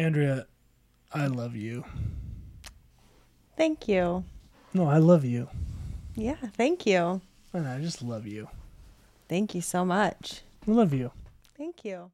Andrea, I love you. Thank you. No, I love you. Yeah, thank you. And I just love you. Thank you so much. I love you. Thank you.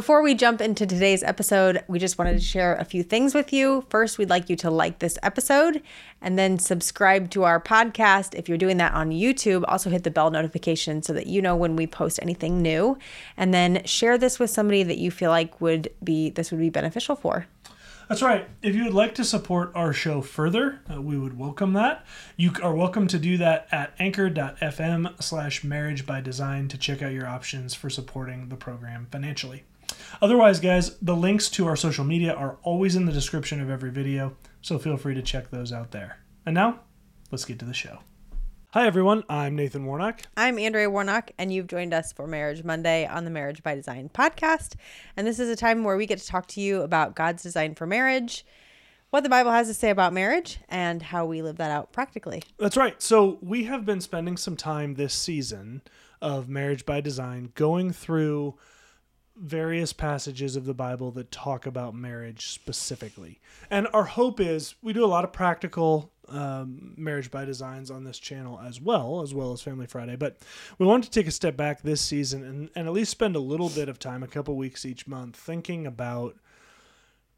Before we jump into today's episode, we just wanted to share a few things with you. First, we'd like you to like this episode and then subscribe to our podcast. If you're doing that on YouTube, also hit the bell notification so that you know when we post anything new. And then share this with somebody that you feel like would be this would be beneficial for. That's right. If you would like to support our show further, uh, we would welcome that. You are welcome to do that at anchor.fm slash marriage by design to check out your options for supporting the program financially. Otherwise, guys, the links to our social media are always in the description of every video, so feel free to check those out there. And now, let's get to the show. Hi, everyone. I'm Nathan Warnock. I'm Andrea Warnock, and you've joined us for Marriage Monday on the Marriage by Design podcast. And this is a time where we get to talk to you about God's design for marriage, what the Bible has to say about marriage, and how we live that out practically. That's right. So, we have been spending some time this season of Marriage by Design going through various passages of the Bible that talk about marriage specifically. And our hope is we do a lot of practical um, marriage by designs on this channel as well, as well as Family Friday. But we want to take a step back this season and, and at least spend a little bit of time, a couple weeks each month, thinking about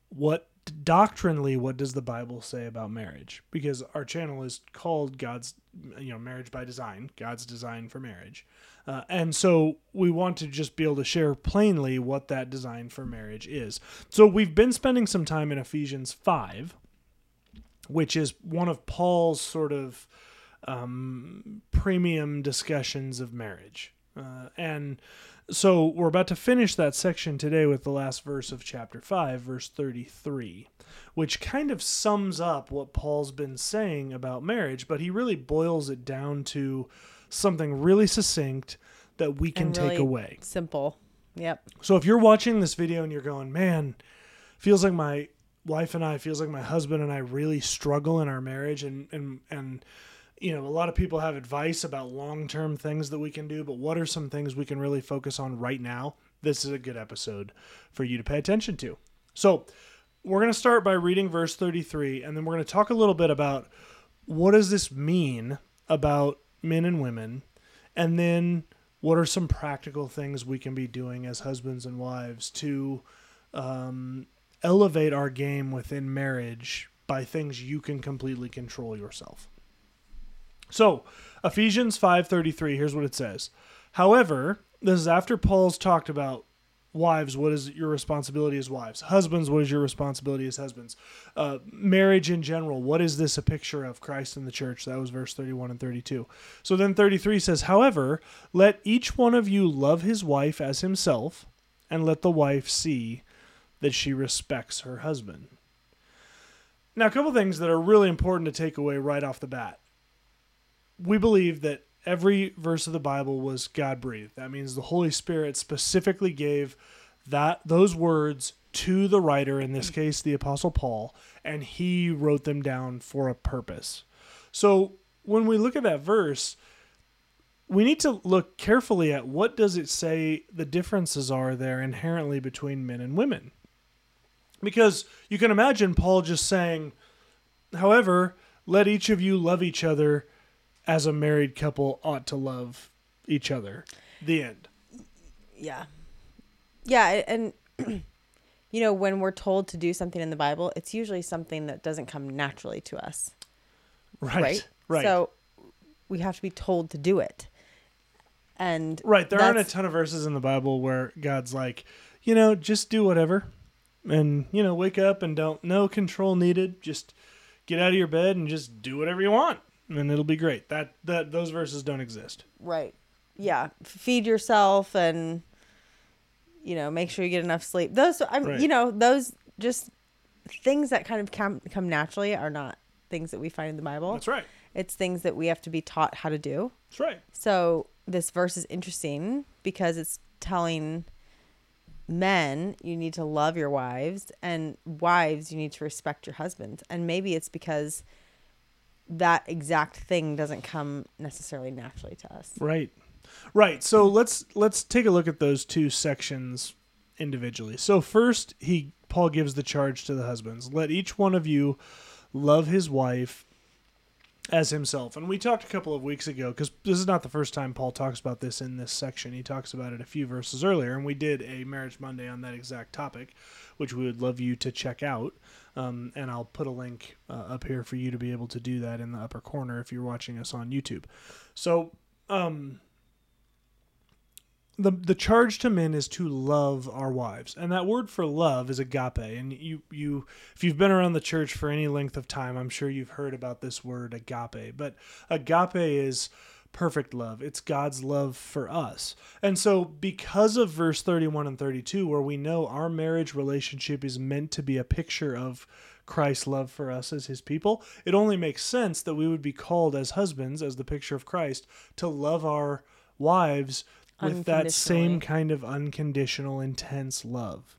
what doctrinally what does the bible say about marriage because our channel is called god's you know marriage by design god's design for marriage uh, and so we want to just be able to share plainly what that design for marriage is. So we've been spending some time in Ephesians 5, which is one of Paul's sort of um, premium discussions of marriage. Uh, and so we're about to finish that section today with the last verse of chapter 5, verse 33, which kind of sums up what Paul's been saying about marriage, but he really boils it down to something really succinct that we can really take away. Simple. Yep. So if you're watching this video and you're going, man, feels like my wife and I, feels like my husband and I really struggle in our marriage and and and you know, a lot of people have advice about long-term things that we can do, but what are some things we can really focus on right now? This is a good episode for you to pay attention to. So, we're going to start by reading verse 33 and then we're going to talk a little bit about what does this mean about men and women, and then what are some practical things we can be doing as husbands and wives to um, elevate our game within marriage by things you can completely control yourself. So, Ephesians 5:33, here's what it says. However, this is after Paul's talked about wives what is your responsibility as wives? Husbands what is your responsibility as husbands? Uh, marriage in general what is this a picture of christ in the church? That was verse 31 and 32 so then 33 says however let each one of you love his wife as himself and let the wife see that she respects her husband. Now a couple things that are really important to take away right off the bat. We believe that every verse of the Bible was God breathed. That means the Holy Spirit specifically gave that those words to the writer, in this case the apostle Paul, and he wrote them down for a purpose. So when we look at that verse, we need to look carefully at what does it say the differences are there inherently between men and women. Because you can imagine Paul just saying, however, let each of you love each other as a married couple ought to love each other. The end. Yeah. Yeah, and you know, when we're told to do something in the Bible, it's usually something that doesn't come naturally to us. Right. Right. right. So we have to be told to do it. And Right, there aren't a ton of verses in the Bible where God's like, you know, just do whatever. And, you know, wake up and don't no control needed. Just get out of your bed and just do whatever you want and it'll be great. That that those verses don't exist. Right. Yeah. Feed yourself and you know, make sure you get enough sleep. Those I'm right. you know, those just things that kind of come come naturally are not things that we find in the Bible. That's right. It's things that we have to be taught how to do. That's right. So this verse is interesting because it's telling men, you need to love your wives, and wives, you need to respect your husbands. And maybe it's because that exact thing doesn't come necessarily naturally to us. Right. Right. So let's let's take a look at those two sections individually. So first he Paul gives the charge to the husbands. Let each one of you love his wife as himself. And we talked a couple of weeks ago because this is not the first time Paul talks about this in this section. He talks about it a few verses earlier, and we did a Marriage Monday on that exact topic, which we would love you to check out. Um, and I'll put a link uh, up here for you to be able to do that in the upper corner if you're watching us on YouTube. So, um, the the charge to men is to love our wives. And that word for love is agape. And you you if you've been around the church for any length of time i'm sure you've heard about this word agape. But agape is perfect love. It's god's love for us. And so because of verse 31 and 32 where we know our marriage relationship is meant to be a picture of Christ's love for us as his people, it only makes sense that we would be called as husbands, as the picture of Christ, to love our wives with that same kind of unconditional intense love.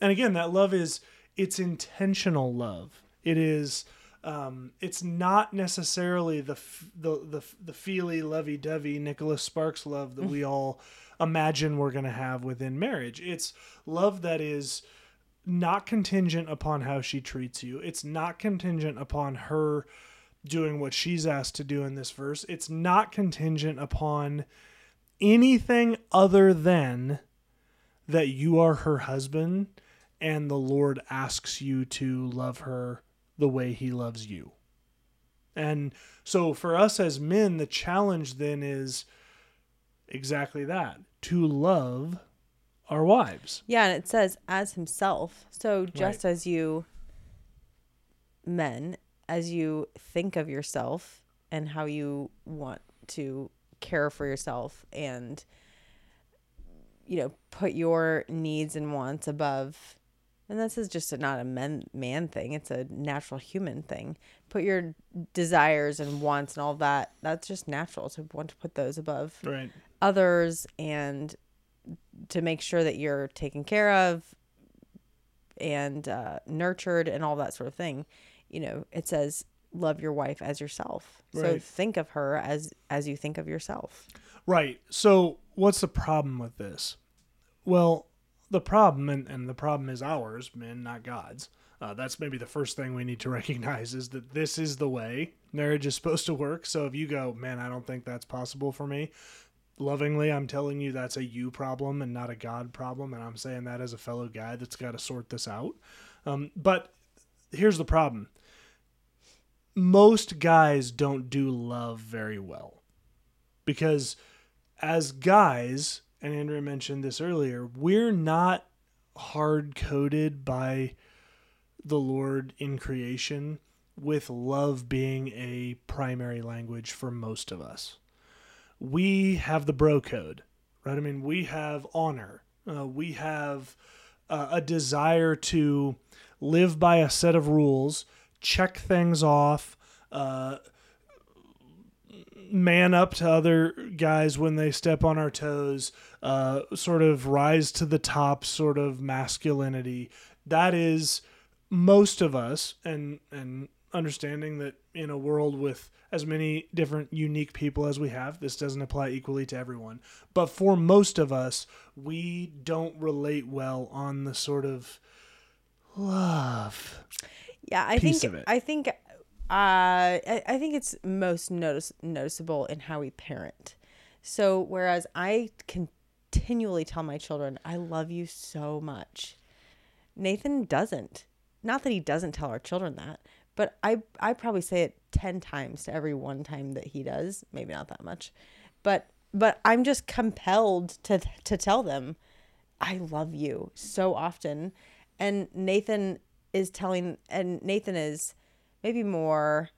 And again that love is it's intentional love. It is um, it's not necessarily the the the, the feely lovey-dovey nicholas sparks love that we all imagine we're going to have within marriage. It's love that is not contingent upon how she treats you. It's not contingent upon her doing what she's asked to do in this verse. It's not contingent upon anything other than that you are her husband and the Lord asks you to love her the way he loves you. And so for us as men, the challenge then is exactly that to love our wives. Yeah, and it says as himself. So just right. as you men, as you think of yourself and how you want to care for yourself and you know put your needs and wants above and this is just a, not a men, man thing it's a natural human thing put your desires and wants and all that that's just natural to want to put those above right. others and to make sure that you're taken care of and uh, nurtured and all that sort of thing you know it says love your wife as yourself. Right. So think of her as as you think of yourself. Right. So what's the problem with this? Well, the problem and, and the problem is ours, men, not God's. Uh, that's maybe the first thing we need to recognize is that this is the way marriage is supposed to work. So if you go, man, I don't think that's possible for me, lovingly, I'm telling you that's a you problem and not a God problem. And I'm saying that as a fellow guy that's got to sort this out. Um, but here's the problem most guys don't do love very well. Because as guys and andrea mentioned this earlier we're not hard coded by the lord in creation with love being a primary language for most of us. We have the bro code right? I mean we have honor. Uh, we have uh, a desire to live by a set of rules check things off, uh, man up to other guys when they step on our toes, uh, sort of rise to the top sort of masculinity. That is most of us, and and understanding that in a world with as many different unique people as we have, this doesn't apply equally to everyone. But for most of us, we don't relate well on the sort of love yeah, I think I think uh, I, I think it's most notice noticeable in how we parent. So whereas I continually tell my children, "I love you so much," Nathan doesn't. Not that he doesn't tell our children that, but I I probably say it ten times to every one time that he does. Maybe not that much, but but I'm just compelled to to tell them, "I love you" so often. And Nathan is telling, and Nathan is maybe more.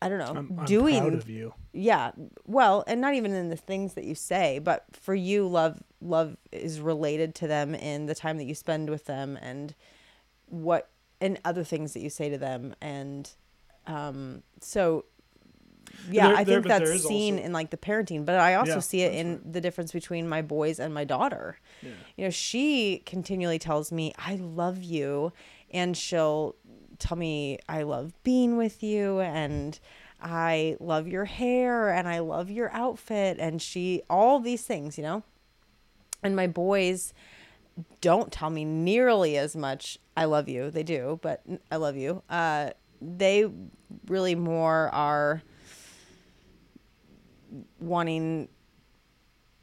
I don't know, I'm, I'm doing. proud of you. Yeah, well, and not even in the things that you say, but for you, love love is related to them in the time that you spend with them, and what and other things that you say to them, and um, so yeah, There- I think there that's seen also- in like the parenting, but I also Yeah, see it in the difference between my boys and my daughter. Yeah. You know, she continually tells me, I love you. And she'll tell me, I love being with you. And I love your hair. And I love your outfit. And she, all these things, you know? And my boys don't tell me nearly as much, I love you. They do, but I love you. Uh, they really more are wanting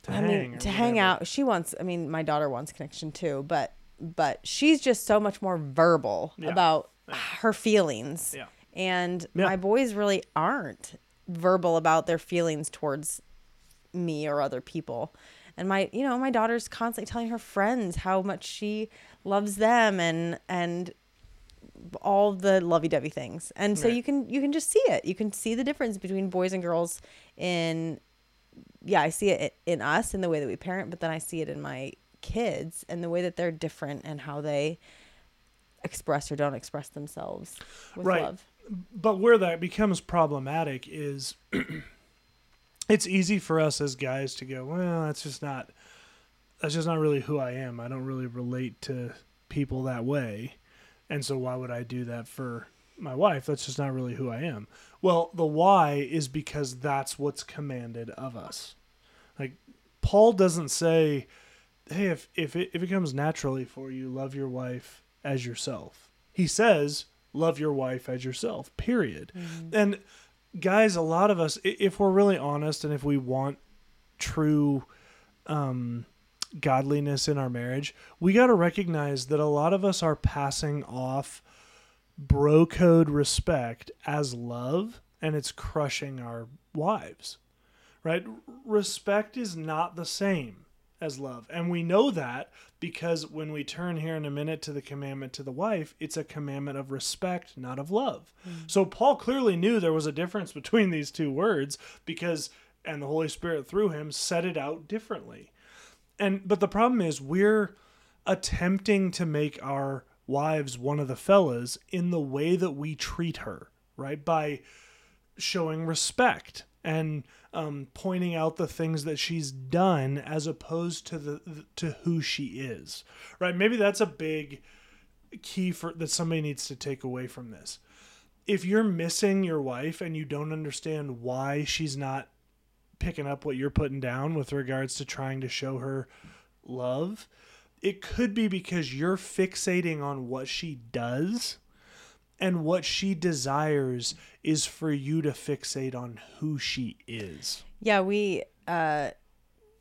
To I hang mean, to hang whatever. out. She wants. I mean, my daughter wants connection too, but but she's just so much more verbal Yeah. about her feelings. Yeah. And Yeah. my boys really aren't verbal about their feelings towards me or other people. And my, you know, my daughter's constantly telling her friends how much she loves them and and all the lovey-dovey things. And so Right. you can you can just see it. You can see the difference between boys and girls in yeah, I see it in us in the way that we parent, but then I see it in my kids and the way that they're different and how they express or don't express themselves with Right. love. but where that becomes problematic is it's easy for us as guys to go well that's just not that's just not really who i am i don't really relate to people that way and so why would i do that for my wife that's just not really who i am well the why is because that's what's commanded of us. Like paul doesn't say hey if if it, if it comes naturally for you love your wife as yourself. He says love your wife as yourself period. And guys a lot of us if we're really honest and if we want true um godliness in our marriage we got to recognize that a lot of us are passing off bro code respect as love and it's crushing our wives right? Respect is not the same as love. And we know that because when we turn here in a minute to the commandment to the wife it's a commandment of respect not of love. Mm. So paul clearly knew there was a difference between these two words because and the holy spirit through him set it out differently. And but the problem is we're attempting to make our wives one of the fellas in the way that we treat her right? By showing respect and um, pointing out the things that she's done as opposed to the to who she is right? Maybe that's a big key for that somebody needs to take away from this. If you're missing your wife and you don't understand why she's not picking up what you're putting down with regards to trying to show her love it could be because you're fixating on what she does and what she desires is for you to fixate on who she is. Yeah, we uh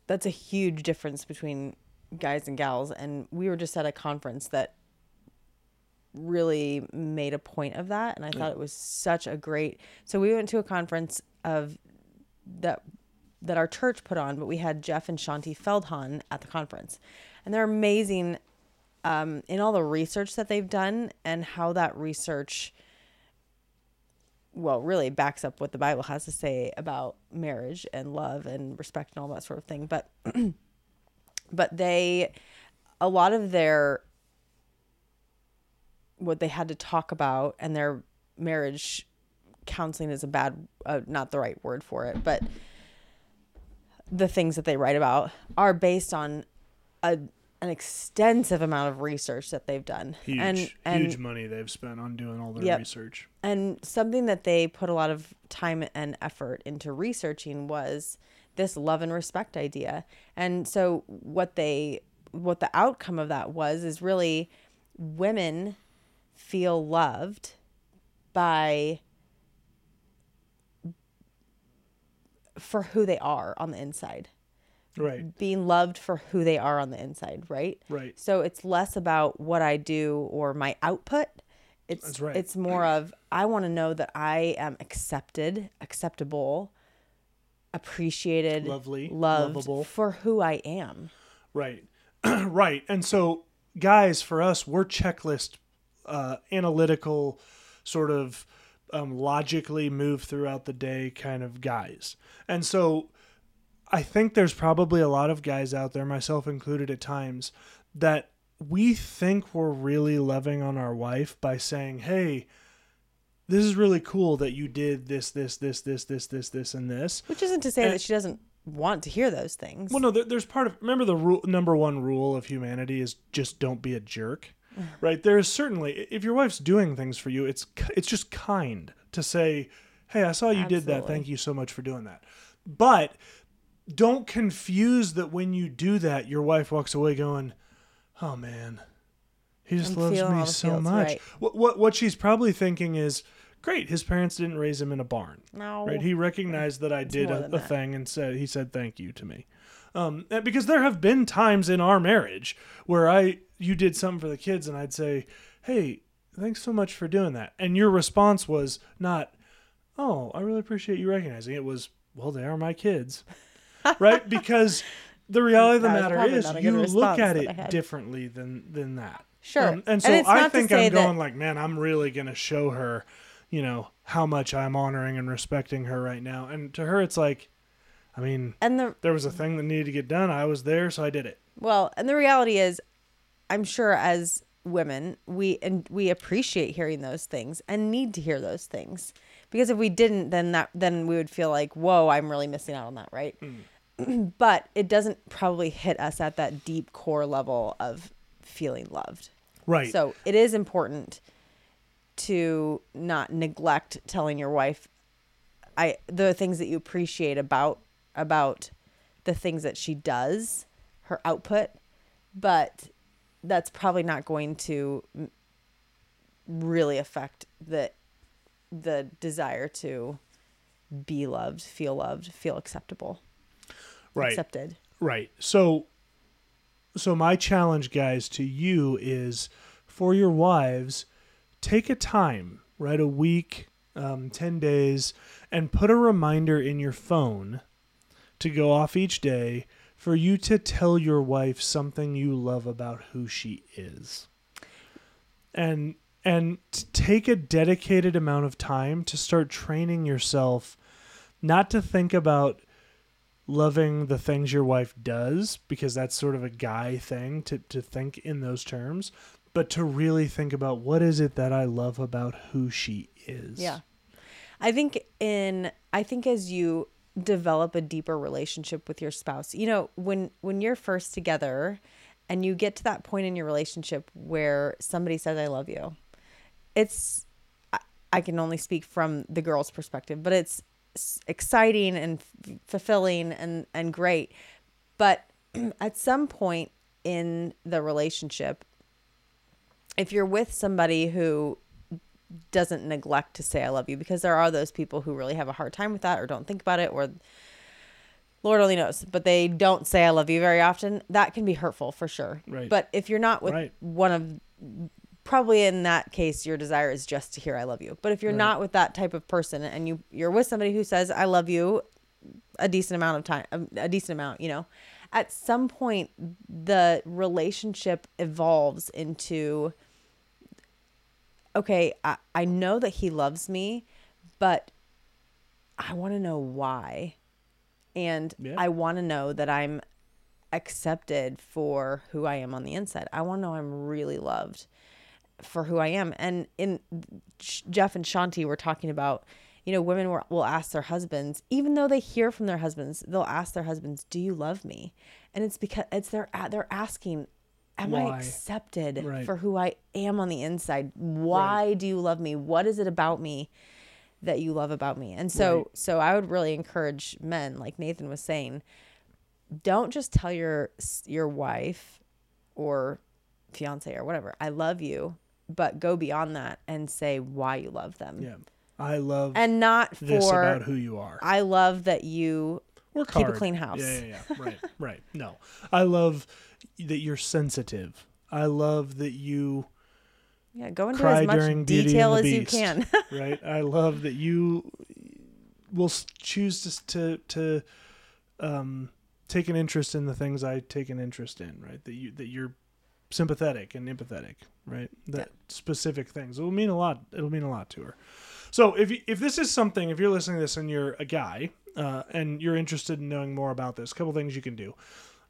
that's a huge difference between guys and gals and we were just at a conference that really made a point of that and I thought it was such a great so we went to a conference of that that our church put on but we had Jeff and Shaunti Feldhahn at the conference. And they're amazing um, in all the research that they've done and how that research well really backs up what the bible has to say about marriage and love and respect and all that sort of thing. But but they a lot of their what they had to talk about and their marriage counseling is a bad uh, not the right word for it but the things that they write about are based on a an extensive amount of research that they've done Huge, and and huge money they've spent on doing all their Yep. research. and something that they put a lot of time and effort into researching was this love and respect idea. And so what they what the outcome of that was is really women feel loved by for who they are on the inside Right. being loved for who they are on the inside, right? Right. So it's less about what I do or my output. It's That's right. it's more of I want to know that I am accepted, acceptable, appreciated, Lovely, loved lovable. for who I am. Right. right. And so, guys, for us, we're checklist uh, analytical, sort of um, logically move throughout the day kind of guys. And so, I think there's probably a lot of guys out there, myself included at times, that we think we're really loving on our wife by saying, hey, this is really cool that you did this, this, this, this, this, this, this, and this. Which isn't to say And- that she doesn't want to hear those things. Well, no, there, there's part of remember the rule, number one rule of humanity is just don't be a jerk, right? There is certainly if your wife's doing things for you, it's it's just kind to say, "Hey, I saw you did that. Thank you so much for doing that." But don't confuse that when you do that, your wife walks away going, "Oh man, he just I'm loves me so much." right. What, what what she's probably thinking is, "Great, his parents didn't raise him in a barn." no. right? He recognized that I did more a, a thing and said he said thank you to me. Um, because there have been times in our marriage where I you did something for the kids and I'd say, "Hey, thanks so much for doing that," and your response was not, "Oh, I really appreciate you recognizing." It was, "Well, they are my kids," right? Because the reality of the matter is, not a good you look at it differently than than that. Sure. Um, and And so it's I think I'm that- going like, man, I'm really gonna show her, you know, how much I'm honoring and respecting her right now. And to her, it's like, I mean, and the there was a thing that needed to get done. I was there, so I did it. Well, and the reality is, I'm sure as women, we and we appreciate hearing those things and need to hear those things because if we didn't, then that then we would feel like, whoa, I'm really missing out on that, right? Hmm. but it doesn't probably hit us at that deep core level of feeling loved. Right. So it is important to not neglect telling your wife I the things that you appreciate about about the things that she does, her output, but that's probably not going to really affect the the desire to be loved, feel loved, feel acceptable, right. accepted. Right. So so my challenge guys to you is for your wives take a time, right? A week, um, 10 days and put a reminder in your phone to go off each day for you to tell your wife something you love about who she is. And and take a dedicated amount of time to start training yourself not to think about loving the things your wife does because that's sort of a guy thing to, to think in those terms but to really think about what is it that i love about who she is Yeah. I think in I think as you develop a deeper relationship with your spouse, you know, when when you're first together and you get to that point in your relationship where somebody says I love you. It's I, can only speak from the girl's perspective, but it's exciting and f- fulfilling and and great. But at some point in the relationship if you're with somebody who doesn't neglect to say I love you because there are those people who really have a hard time with that or don't think about it or Lord only knows, but they don't say I love you very often. That can be hurtful for sure. Right. But if you're not with Right. one of probably in that case your desire is just to hear I love you. But if you're Right. not with that type of person and you you're with somebody who says I love you a decent amount of time a, a decent amount, you know, at some point the relationship evolves into okay, I, I know that he loves me, but I want to know why. And Yeah. I want to know that I'm accepted for who I am on the inside. I want to know I'm really loved for who I am. And in Jeff and Shaunti were talking about, you know, women will, will ask their husbands, even though they hear from their husbands, they'll ask their husbands, "Do you love me?" And it's because it's their they're asking, "Am I accepted Right. for who I am on the inside? Why do you love me? What is it about me that you love about me?" And so Right. so I would really encourage men, like Nathan was saying, don't just tell your your wife or fiance or whatever, "I love you," but go beyond that and say why you love them. yeah i love And not this for about who you are I love that you Work keep a clean house. Yeah, yeah, yeah. Right, right. No, I love that you're sensitive. I love that you yeah, go into cry as much detail as the you can. right? I love that you will choose to to to um, take an interest in the things I take an interest in. Right? That you that you're sympathetic and empathetic. Right? That specific things. It will mean a lot. It'll mean a lot to her. So if you, if this is something, if you're listening to this and you're a guy uh, and you're interested in knowing more about this, a couple things you can do.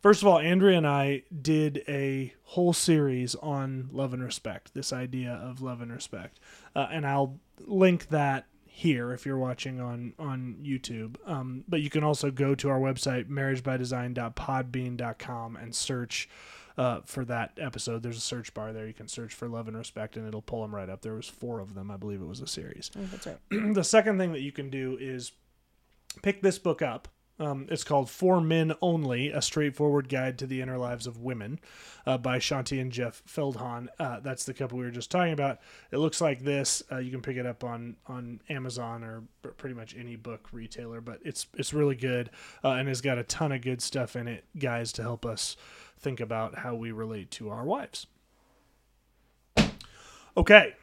First of all, Andrea and I did a whole series on love and respect, this idea of love and respect. Uh, and I'll link that here if you're watching on on YouTube. Um, but you can also go to our website marriagebydesign.podbean.com and search uh, for that episode. There's a search bar there. You can search for love and respect, and it'll pull them right up. There was four of them, I believe it was a series. Oh, that's right. the second thing that you can do is pick this book up. Um, it's called For Men Only A Straightforward Guide to the Inner Lives of Women uh, by Shaunti and Jeff Feldhahn. Uh, that's the couple we were just talking about. It looks like this. Uh, you can pick it up on, on Amazon or pretty much any book retailer, but it's, it's really good uh, and has got a ton of good stuff in it, guys, to help us think about how we relate to our wives. Okay.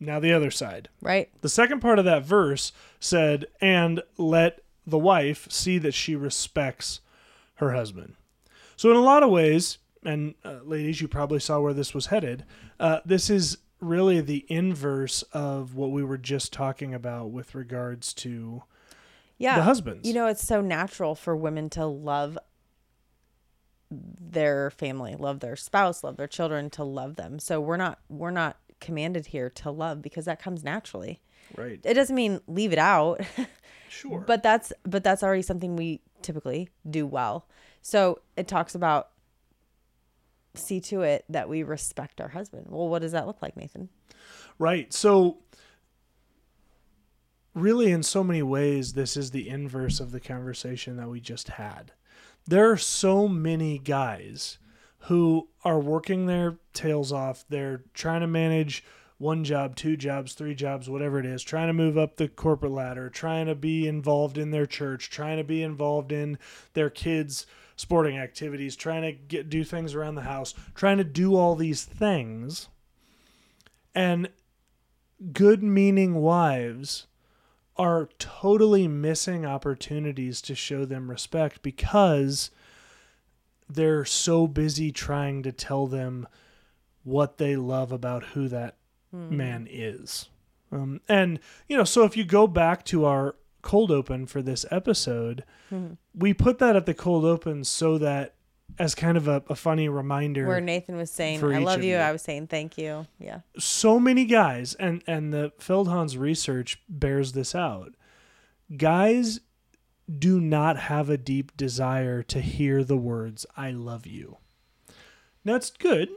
Now the other side. Right. The second part of that verse said, and let the wife see that she respects her husband. So, in a lot of ways, and uh, ladies, you probably saw where this was headed, uh, this is really the inverse of what we were just talking about with regards to Yeah. the husbands. You know, it's so natural for women to love their family, love their spouse, love their children, to love them. So we're not we're not commanded here to love because that comes naturally. Right. It doesn't mean leave it out, Sure. but that's but that's already something we typically do well. So it talks about see to it that we respect our husband. Well, what does that look like, Nathan? Right. So, really, in so many ways, this is the inverse of the conversation that we just had. There are so many guys who are working their tails off. They're trying to manage one job, two jobs, three jobs, whatever it is, trying to move up the corporate ladder, trying to be involved in their church, trying to be involved in their kids' sporting activities, trying to get do things around the house, trying to do all these things. And good meaning wives are totally missing opportunities to show them respect because they're so busy trying to tell them what they love about who that man is. Um, and, you know, so if you go back to our cold open for this episode, we put that at the cold open so that as kind of a, a funny reminder Where Nathan was saying, "I love you," you. I was saying, "Thank you." Yeah. so many guys and and the Feldhahn's research bears this out. Guys do not have a deep desire to hear the words "I love you." Now it's good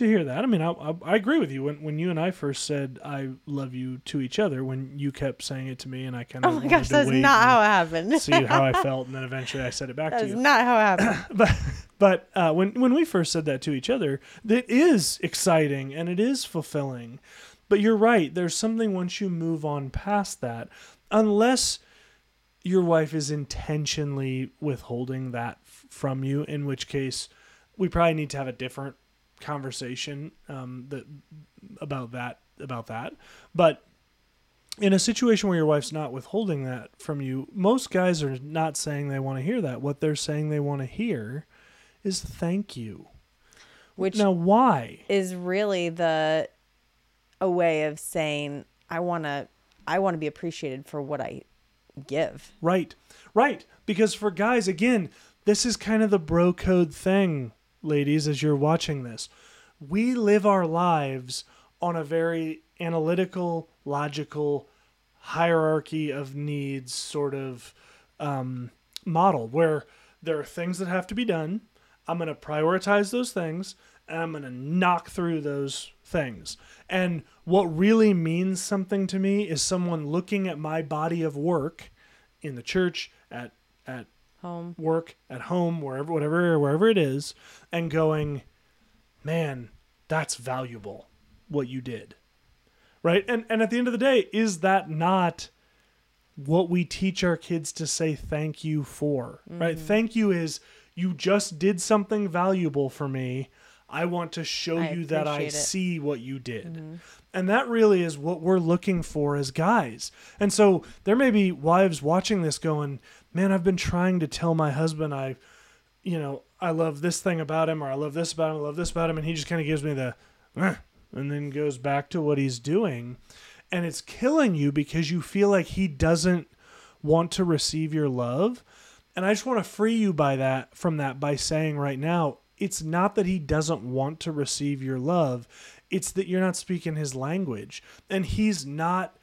to hear that. I mean, I, I, I agree with you. When when you and I first said "I love you" to each other, when you kept saying it to me, and I kind of Oh my gosh, that's not how it happened. see how I felt, and then eventually I said it back to you. That's not how it happened. but but uh, when when we first said that to each other, that is exciting and it is fulfilling. But you're right. There's something once you move on past that, unless your wife is intentionally withholding that f- from you, in which case we probably need to have a different conversation um, that about that about that. But in a situation where your wife's not withholding that from you, most guys are not saying they want to hear that. What they're saying they want to hear is thank you. Which Now, why? is really the a way of saying I want to I want to be appreciated for what I give. Right. Right. Because for guys, again, this is kind of the bro code thing, ladies, as you're watching this. We live our lives on a very analytical, logical, hierarchy of needs sort of um, model where there are things that have to be done. I'm going to prioritize those things and I'm going to knock through those things. And what really means something to me is someone looking at my body of work in the church, at, at Home. work, at home, wherever, whatever, wherever it is, and going, man, that's valuable what you did. Right. And, and at the end of the day, is that not what we teach our kids to say thank you for? Right. Mm. Thank you is you just did something valuable for me. I want to show I you that I it. see what you did. And that really is what we're looking for as guys. And so there may be wives watching this going, man, I've been trying to tell my husband I, you know, I love this thing about him or I love this about him, I love this about him. And he just kind of gives me the, "Eh," and then goes back to what he's doing. And it's killing you because you feel like he doesn't want to receive your love. And I just want to free you by that from that by saying right now, it's not that he doesn't want to receive your love, it's that you're not speaking his language and he's not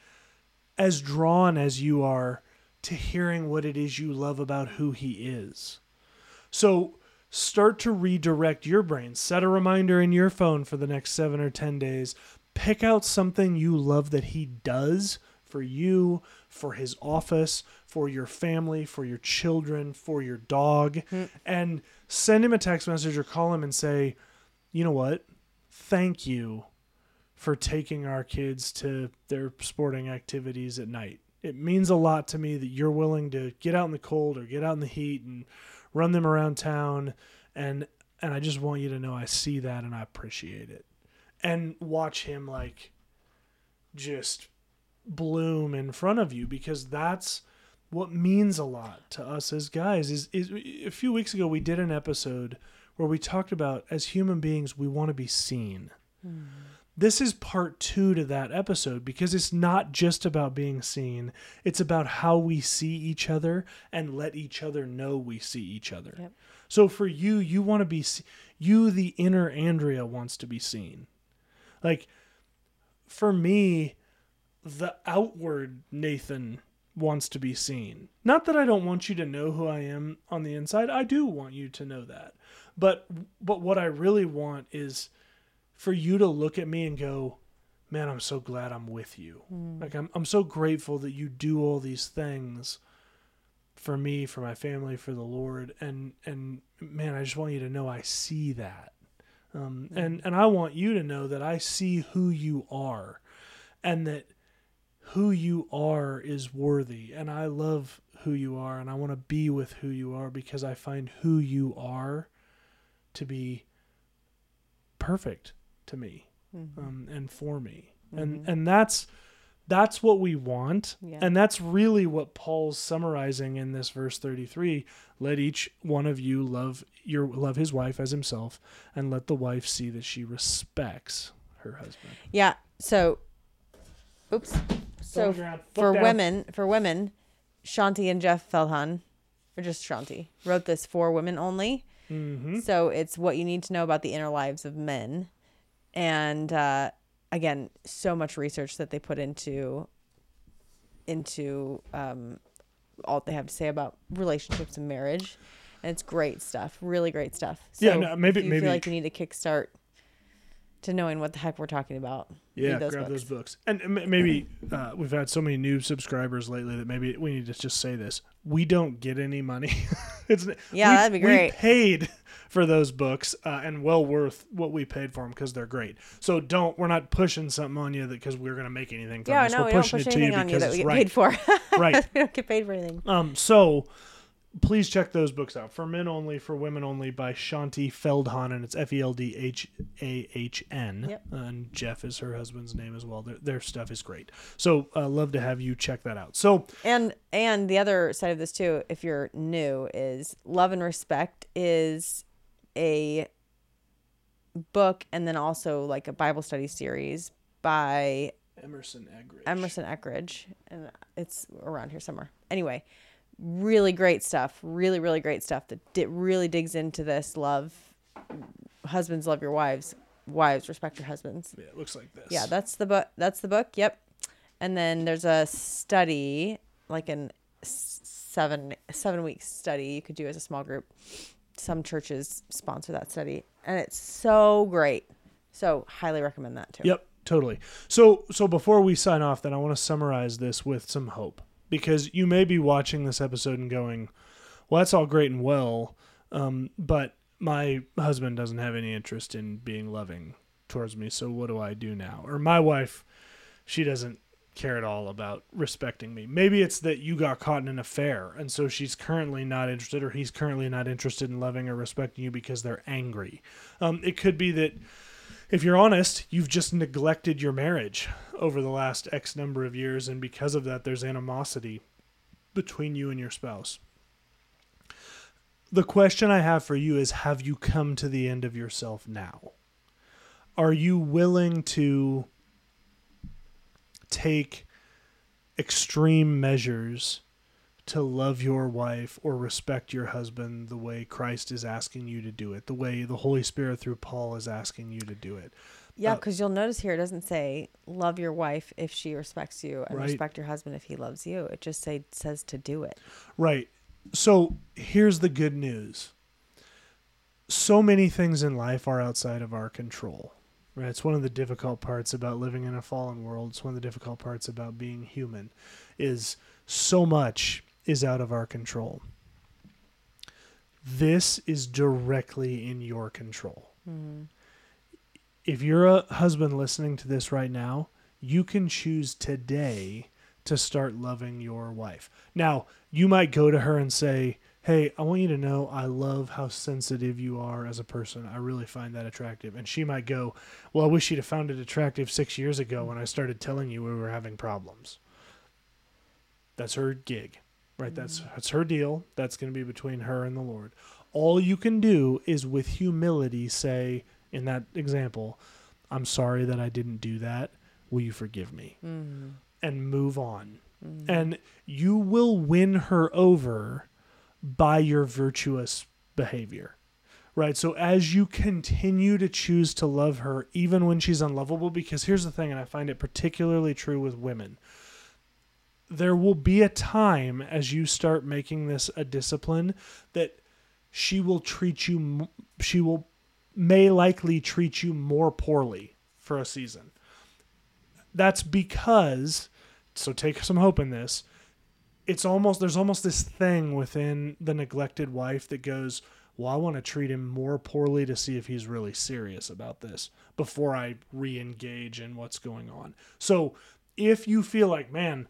as drawn as you are to hearing what it is you love about who he is. So start to redirect your brain. Set a reminder in your phone for the next 7 or 10 days. Pick out something you love that he does for you, for his office, for your family, for your children, for your dog, Mm. and send him a text message or call him and say, you know what? Thank you for taking our kids to their sporting activities at night. It means a lot to me that you're willing to get out in the cold or get out in the heat and run them around town and and I just want you to know I see that and I appreciate it. And watch him like just bloom in front of you because that's what means a lot to us as guys. Is, is a few weeks ago we did an episode where we talked about as human beings we want to be seen. Hmm. This is part two to that episode because it's not just about being seen. It's about how we see each other and let each other know we see each other. Yep. so for you you want to be you the inner andrea wants to be seen. Like for me the outward Nathan wants to be seen. Not that I don't want you to know who I am on the inside. I do want you to know that. But but what I really want is for you to look at me and go, "Man, I'm so glad I'm with you." Like I'm I'm so grateful that you do all these things for me, for my family, for the Lord, and and man, I just want you to know I see that. Um, and and I want you to know that I see who you are, and that who you are is worthy and I love who you are and I want to be with who you are because I find who you are to be perfect to me Mm-hmm. um, and for me and and that's that's what we want Yeah. and that's really what Paul's summarizing in this verse 33 let each one of you love your love his wife as himself and let the wife see that she respects her husband Yeah. So, oops. So on the ground. for down. women, for women, Shaunti and Jeff Feldhahn, or just Shaunti, wrote this for women only. mm-hmm. So it's what you need to know about the inner lives of men, and uh, again, so much research that they put into into um, all they have to say about relationships and marriage, and it's great stuff. Really great stuff. So Yeah, no, maybe- if you maybe- feel like you need a kickstart to knowing what the heck we're talking about. Yeah, those grab books. those books. And maybe uh, we've had so many new subscribers lately that maybe we need to just say this: we don't get any money. it's Yeah, we- that'd be great. We paid for those books, uh, and well worth what we paid for them because they're great. So don't we're not pushing something on you that because we're gonna make anything from Yeah, this. no, we're we don't pushing push it to you anything on you because that we it's get right. paid for. Right. we don't get paid for anything. Um, so please check those books out. For Men Only, for Women Only by Shaunti Feldhahn, and it's F E L D H A H N. Yep. And Jeff is her husband's name as well. Their, their stuff is great. So uh, love to have you check that out. So And and the other side of this too, if you're new, is Love and Respect is a book and then also like a Bible study series by Emerson Eggridge. Emerson Eckridge, and it's around here somewhere. Anyway, really great stuff. Really, really great stuff that di- really digs into this love. Husbands love your wives. Wives respect your husbands. Yeah, it looks like this. Yeah, that's the book. That's the book. Yep. And then there's a study, like an seven seven week study you could do as a small group. Some churches sponsor that study, and it's so great. So highly recommend that too. Yep, totally. So so before we sign off, then I want to summarize this with some hope because you may be watching this episode and going, "Well, that's all great and well, um, but my husband doesn't have any interest in being loving towards me. So what do I do now?" Or my wife, she doesn't care at all about respecting me. Maybe it's that you got caught in an affair and so she's currently not interested or he's currently not interested in loving or respecting you because they're angry. Um, it could be that if you're honest, you've just neglected your marriage over the last X number of years, and because of that, there's animosity between you and your spouse. The question I have for you is Have you come to the end of yourself now? Are you willing to take extreme measures to love your wife or respect your husband the way Christ is asking you to do it, the way the Holy Spirit through Paul is asking you to do it. Yeah, Uh, because you'll notice here it doesn't say love your wife if she respects you and Right. respect your husband if he loves you. It just say says to do it. Right. So here's the good news. So many things in life are outside of our control. Right. It's one of the difficult parts about living in a fallen world. It's one of the difficult parts about being human is so much is out of our control. This is directly in your control. Mm-hmm. If you're a husband listening to this right now, you can choose today to start loving your wife. Now, you might go to her and say, Hey, I want you to know I love how sensitive you are as a person. I really find that attractive. And she might go, Well, I wish you'd have found it attractive six years ago when I started telling you we were having problems. That's her gig, right? That's that's her deal. That's going to be between her and the Lord. All you can do is with humility say, in that example, I'm sorry that I didn't do that. Will you forgive me? Mm-hmm. And move on. Mm-hmm. And you will win her over by your virtuous behavior. Right. So as you continue to choose to love her, even when she's unlovable, because here's the thing, and I find it particularly true with women there will be a time as you start making this a discipline that she will treat you she will may likely treat you more poorly for a season. That's because so take some hope in this it's almost there's almost this thing within the neglected wife that goes well i want to treat him more poorly to see if he's really serious about this before i re-engage in what's going on. So if you feel like man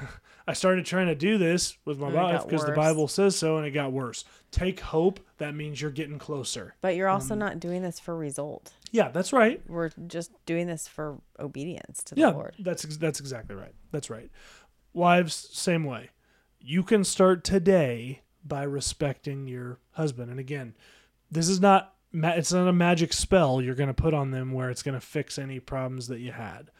I started trying to do this with my And it wife because the. Bible says so, and it got worse. Take hope. That means you're getting closer. But you're also um, not doing this for result. Yeah, that's right. We're just doing this for obedience to the Yeah, Lord. that's ex- that's exactly right. That's right. Wives, same way. You can start today by respecting your husband. And again, this is not ma- it's not a magic spell you're going to put on them where it's going to fix any problems that you had.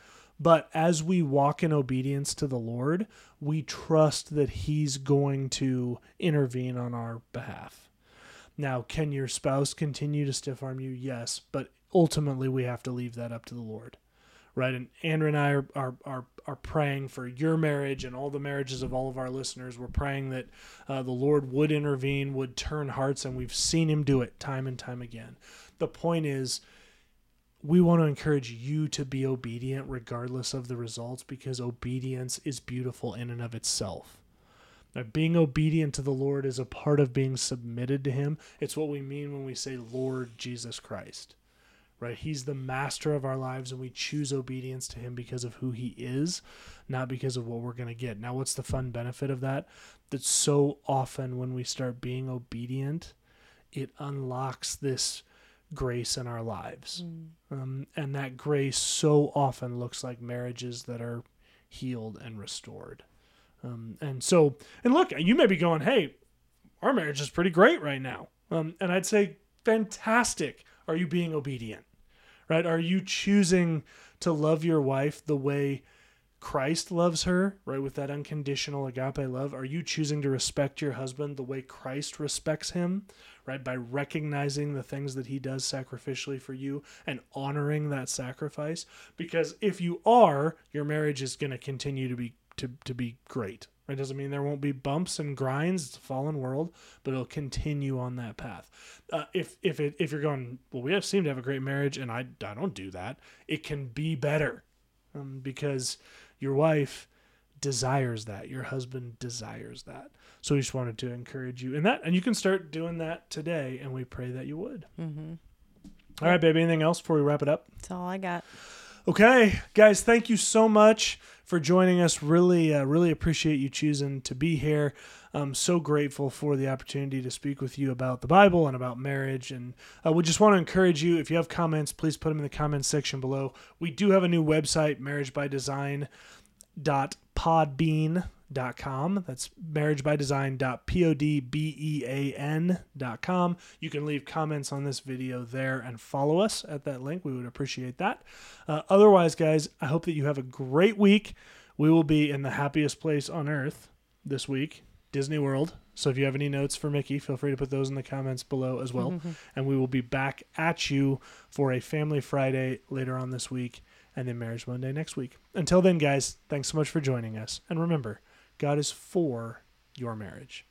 But as we walk in obedience to the Lord, we trust that He's going to intervene on our behalf. Now, can your spouse continue to stiff arm you? Yes, but ultimately we have to leave that up to the Lord. Right? And Andrew and I are, are, are, are praying for your marriage and all the marriages of all of our listeners. We're praying that uh, the Lord would intervene, would turn hearts, and we've seen Him do it time and time again. The point is, we want to encourage you to be obedient regardless of the results because obedience is beautiful in and of itself. Now, being obedient to the Lord is a part of being submitted to Him. It's what we mean when we say Lord Jesus Christ, right? He's the master of our lives, and we choose obedience to Him because of who He is, not because of what we're going to get. Now, what's the fun benefit of that? That so often when we start being obedient, it unlocks this grace in our lives. Um, and that grace so often looks like marriages that are healed and restored. Um, and so, and look, you may be going, hey, our marriage is pretty great right now. Um, and I'd say, fantastic. Are you being obedient? Right? Are you choosing to love your wife the way Christ loves her, right? With that unconditional agape love? Are you choosing to respect your husband the way Christ respects him, right? By recognizing the things that he does sacrificially for you and honoring that sacrifice? Because if you are, your marriage is going to continue to be to, to be great. It doesn't mean there won't be bumps and grinds. It's a fallen world, but it'll continue on that path. Uh, if if it, if you're going, well, we have seem to have a great marriage, and I I don't do that. It can be better, um, because your wife desires that. Your husband desires that. So we just wanted to encourage you in that, and you can start doing that today. And we pray that you would. Mm-hmm. All right, baby. Anything else before we wrap it up? That's all I got. Okay, guys, thank you so much for joining us. Really, uh, really appreciate you choosing to be here. I'm so grateful for the opportunity to speak with you about the Bible and about marriage. And uh, we just want to encourage you if you have comments, please put them in the comments section below. We do have a new website, marriagebydesign.podbean.com. That's marriagebydesign.podbean.com. You can leave comments on this video there and follow us at that link. We would appreciate that. Uh, otherwise, guys, I hope that you have a great week. We will be in the happiest place on earth this week Disney World. So if you have any notes for Mickey, feel free to put those in the comments below as well. And we will be back at you for a Family Friday later on this week and then Marriage Monday next week. Until then, guys, thanks so much for joining us. And remember, God is for your marriage.